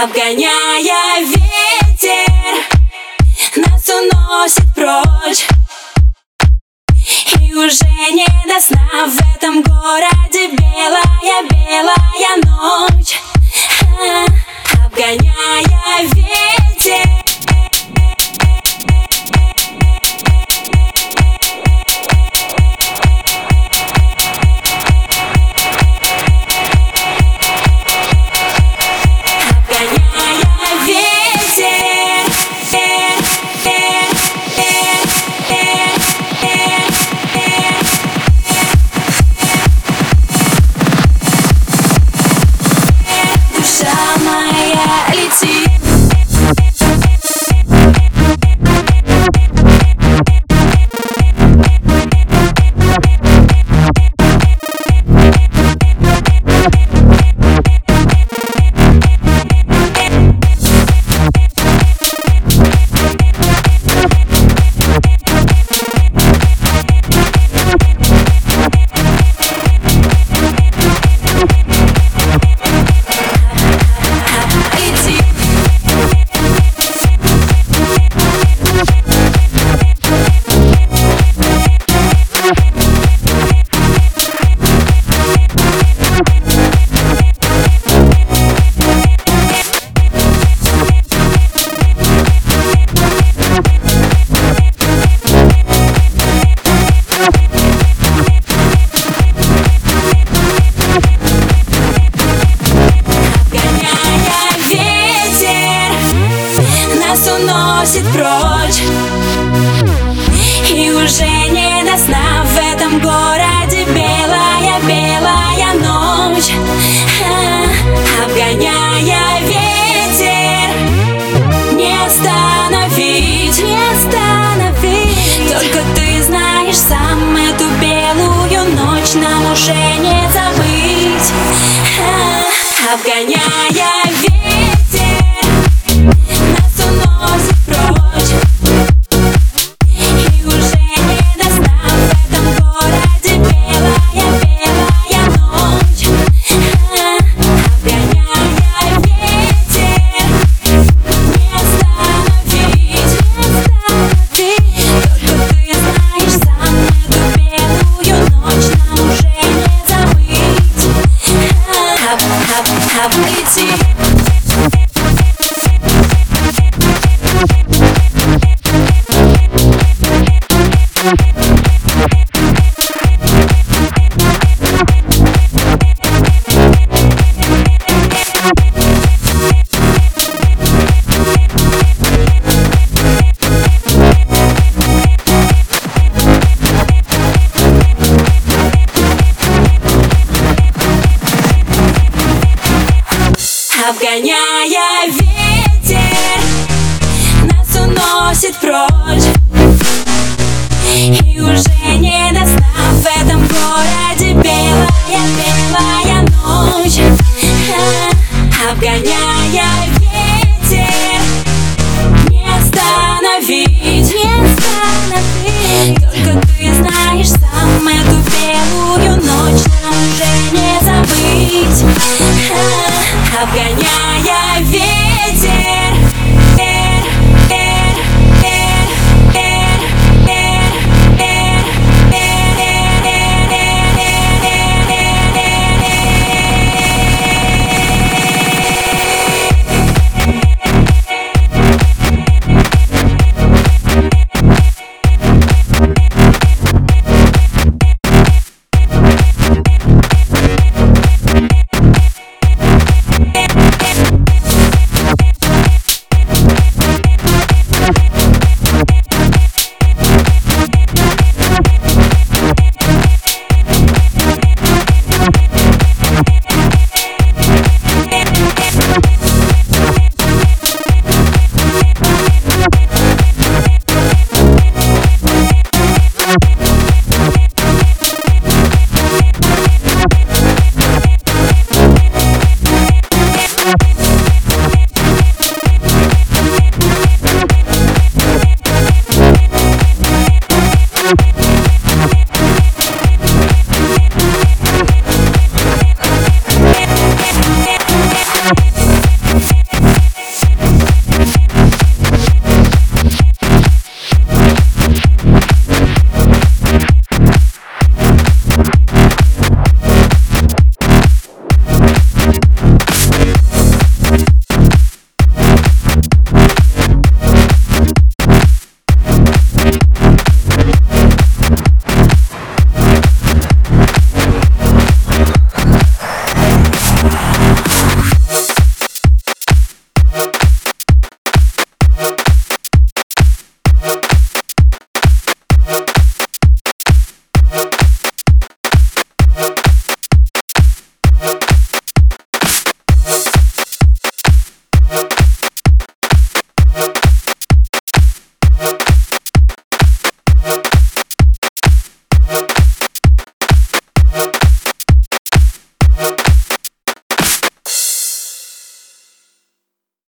Обгоняя ветер Нас уносит прочь. И уже не до сна в этом городе без Обгоняя ветер Нас уносит прочь. И уже не